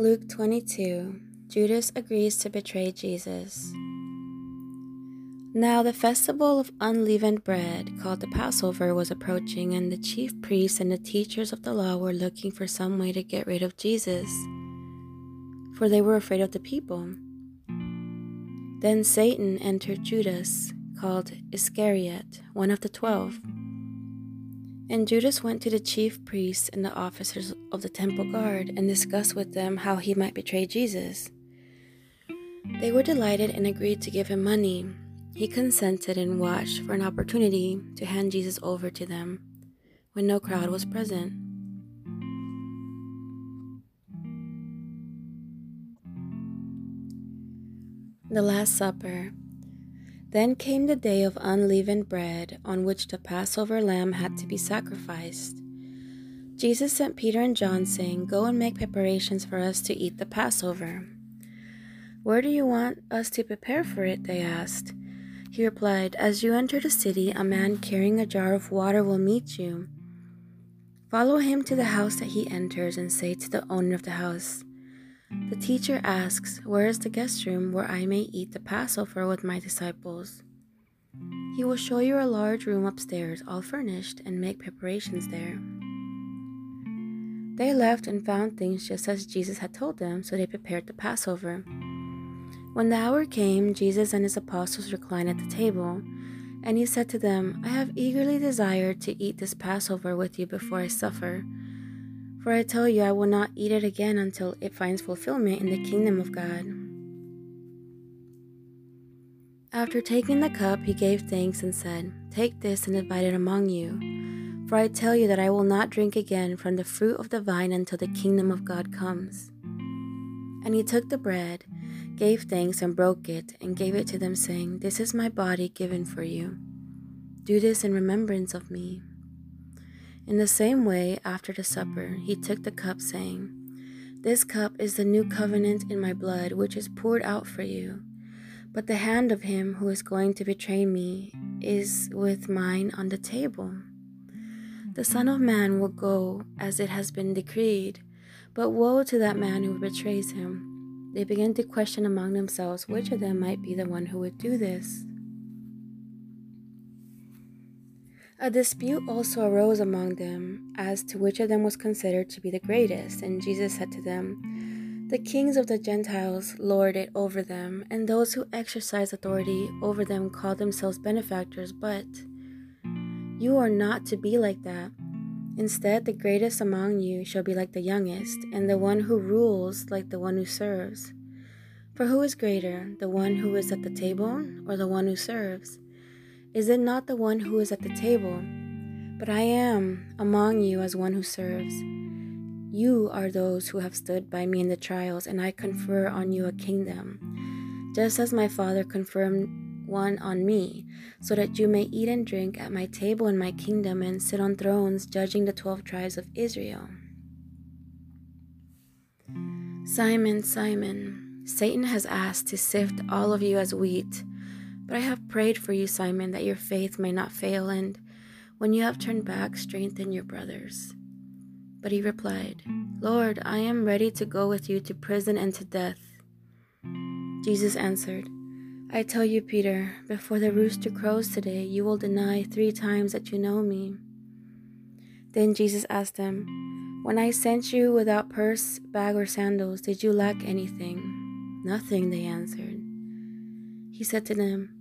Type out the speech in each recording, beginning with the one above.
Luke 22 Judas agrees to betray Jesus. Now the festival of unleavened bread, called the Passover, was approaching, and the chief priests and the teachers of the law were looking for some way to get rid of Jesus, for they were afraid of the people. Then Satan entered Judas, called Iscariot, one of the twelve. And Judas went to the chief priests and the officers of the temple guard and discussed with them how he might betray Jesus. They were delighted and agreed to give him money. He consented and watched for an opportunity to hand Jesus over to them when no crowd was present. The Last Supper. Then came the day of unleavened bread, on which the Passover lamb had to be sacrificed. Jesus sent Peter and John, saying, Go and make preparations for us to eat the Passover. Where do you want us to prepare for it? They asked. He replied, As you enter the city, a man carrying a jar of water will meet you. Follow him to the house that he enters and say to the owner of the house, the teacher asks, Where is the guest room where I may eat the Passover with my disciples? He will show you a large room upstairs, all furnished, and make preparations there. They left and found things just as Jesus had told them, so they prepared the Passover. When the hour came, Jesus and his apostles reclined at the table, and he said to them, I have eagerly desired to eat this Passover with you before I suffer. For I tell you, I will not eat it again until it finds fulfillment in the kingdom of God. After taking the cup, he gave thanks and said, Take this and divide it among you. For I tell you that I will not drink again from the fruit of the vine until the kingdom of God comes. And he took the bread, gave thanks, and broke it, and gave it to them, saying, This is my body given for you. Do this in remembrance of me. In the same way, after the supper, he took the cup, saying, This cup is the new covenant in my blood, which is poured out for you. But the hand of him who is going to betray me is with mine on the table. The Son of Man will go as it has been decreed, but woe to that man who betrays him. They began to question among themselves which of them might be the one who would do this. A dispute also arose among them as to which of them was considered to be the greatest, and Jesus said to them, The kings of the Gentiles lord it over them, and those who exercise authority over them call themselves benefactors, but you are not to be like that. Instead, the greatest among you shall be like the youngest, and the one who rules like the one who serves. For who is greater, the one who is at the table or the one who serves? Is it not the one who is at the table? But I am among you as one who serves. You are those who have stood by me in the trials, and I confer on you a kingdom, just as my Father confirmed one on me, so that you may eat and drink at my table in my kingdom and sit on thrones judging the twelve tribes of Israel. Simon, Simon, Satan has asked to sift all of you as wheat. But I have prayed for you, Simon, that your faith may not fail, and when you have turned back, strengthen your brothers. But he replied, Lord, I am ready to go with you to prison and to death. Jesus answered, I tell you, Peter, before the rooster crows today, you will deny three times that you know me. Then Jesus asked them, When I sent you without purse, bag, or sandals, did you lack anything? Nothing, they answered. He said to them,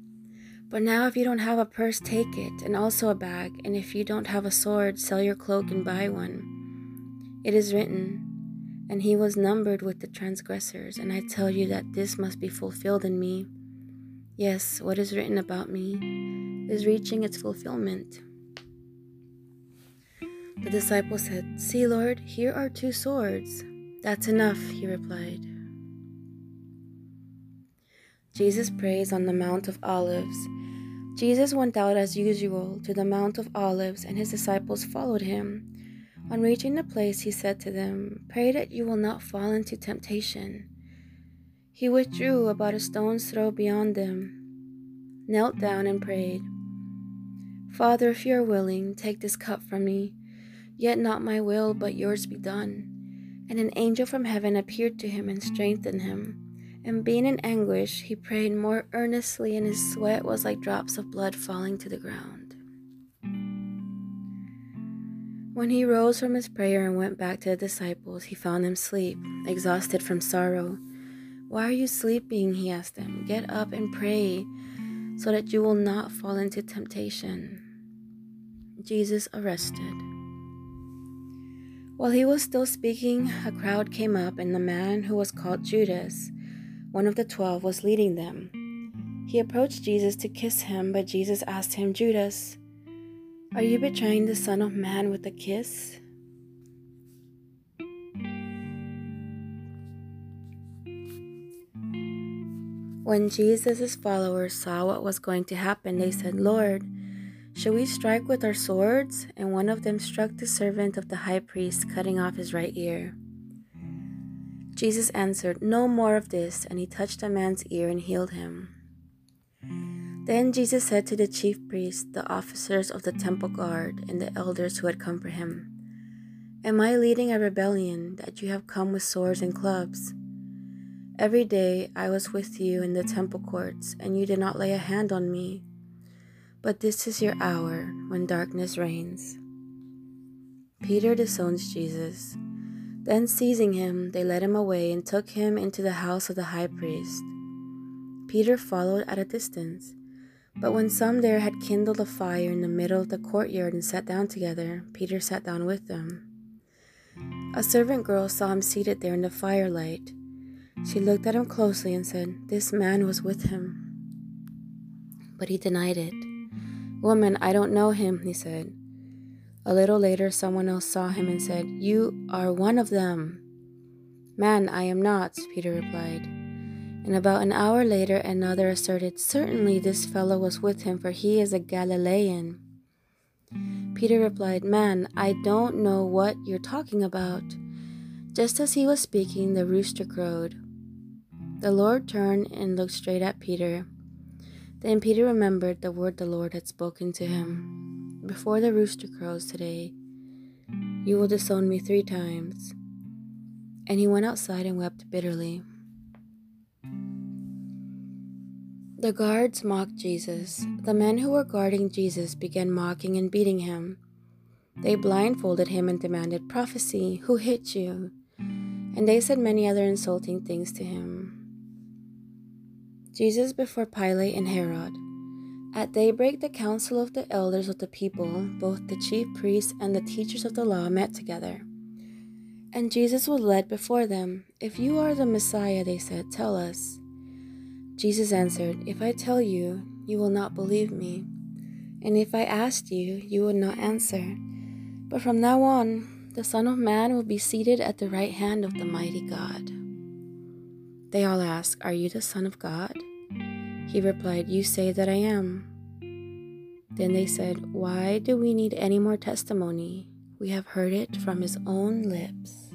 but now, if you don't have a purse, take it, and also a bag. And if you don't have a sword, sell your cloak and buy one. It is written, And he was numbered with the transgressors. And I tell you that this must be fulfilled in me. Yes, what is written about me is reaching its fulfillment. The disciple said, See, Lord, here are two swords. That's enough, he replied. Jesus prays on the Mount of Olives. Jesus went out as usual to the Mount of Olives, and his disciples followed him. On reaching the place, he said to them, Pray that you will not fall into temptation. He withdrew about a stone's throw beyond them, knelt down, and prayed, Father, if you are willing, take this cup from me, yet not my will, but yours be done. And an angel from heaven appeared to him and strengthened him. And being in anguish, he prayed more earnestly, and his sweat was like drops of blood falling to the ground. When he rose from his prayer and went back to the disciples, he found them asleep, exhausted from sorrow. Why are you sleeping? He asked them. Get up and pray, so that you will not fall into temptation. Jesus arrested. While he was still speaking, a crowd came up, and the man who was called Judas, one of the twelve, was leading them. He approached Jesus to kiss him, but Jesus asked him, Judas, are you betraying the Son of Man with a kiss? When Jesus' followers saw what was going to happen, they said, Lord, Shall we strike with our swords? And one of them struck the servant of the high priest, cutting off his right ear. Jesus answered, No more of this, and he touched the man's ear and healed him. Then Jesus said to the chief priests, the officers of the temple guard, and the elders who had come for him, Am I leading a rebellion that you have come with swords and clubs? Every day I was with you in the temple courts, and you did not lay a hand on me. But this is your hour when darkness reigns. Peter disowns Jesus. Then, seizing him, they led him away and took him into the house of the high priest. Peter followed at a distance. But when some there had kindled a fire in the middle of the courtyard and sat down together, Peter sat down with them. A servant girl saw him seated there in the firelight. She looked at him closely and said, This man was with him. But he denied it. Woman, I don't know him, he said. A little later, someone else saw him and said, You are one of them. Man, I am not, Peter replied. And about an hour later, another asserted, Certainly this fellow was with him, for he is a Galilean. Peter replied, Man, I don't know what you're talking about. Just as he was speaking, the rooster crowed. The Lord turned and looked straight at Peter. Then Peter remembered the word the Lord had spoken to him Before the rooster crows today, you will disown me three times. And he went outside and wept bitterly. The guards mocked Jesus. The men who were guarding Jesus began mocking and beating him. They blindfolded him and demanded, Prophecy, who hit you? And they said many other insulting things to him. Jesus before Pilate and Herod. At daybreak, the council of the elders of the people, both the chief priests and the teachers of the law, met together. And Jesus was led before them. If you are the Messiah, they said, tell us. Jesus answered, If I tell you, you will not believe me. And if I asked you, you would not answer. But from now on, the Son of Man will be seated at the right hand of the mighty God. They all asked, Are you the Son of God? He replied, You say that I am. Then they said, Why do we need any more testimony? We have heard it from his own lips.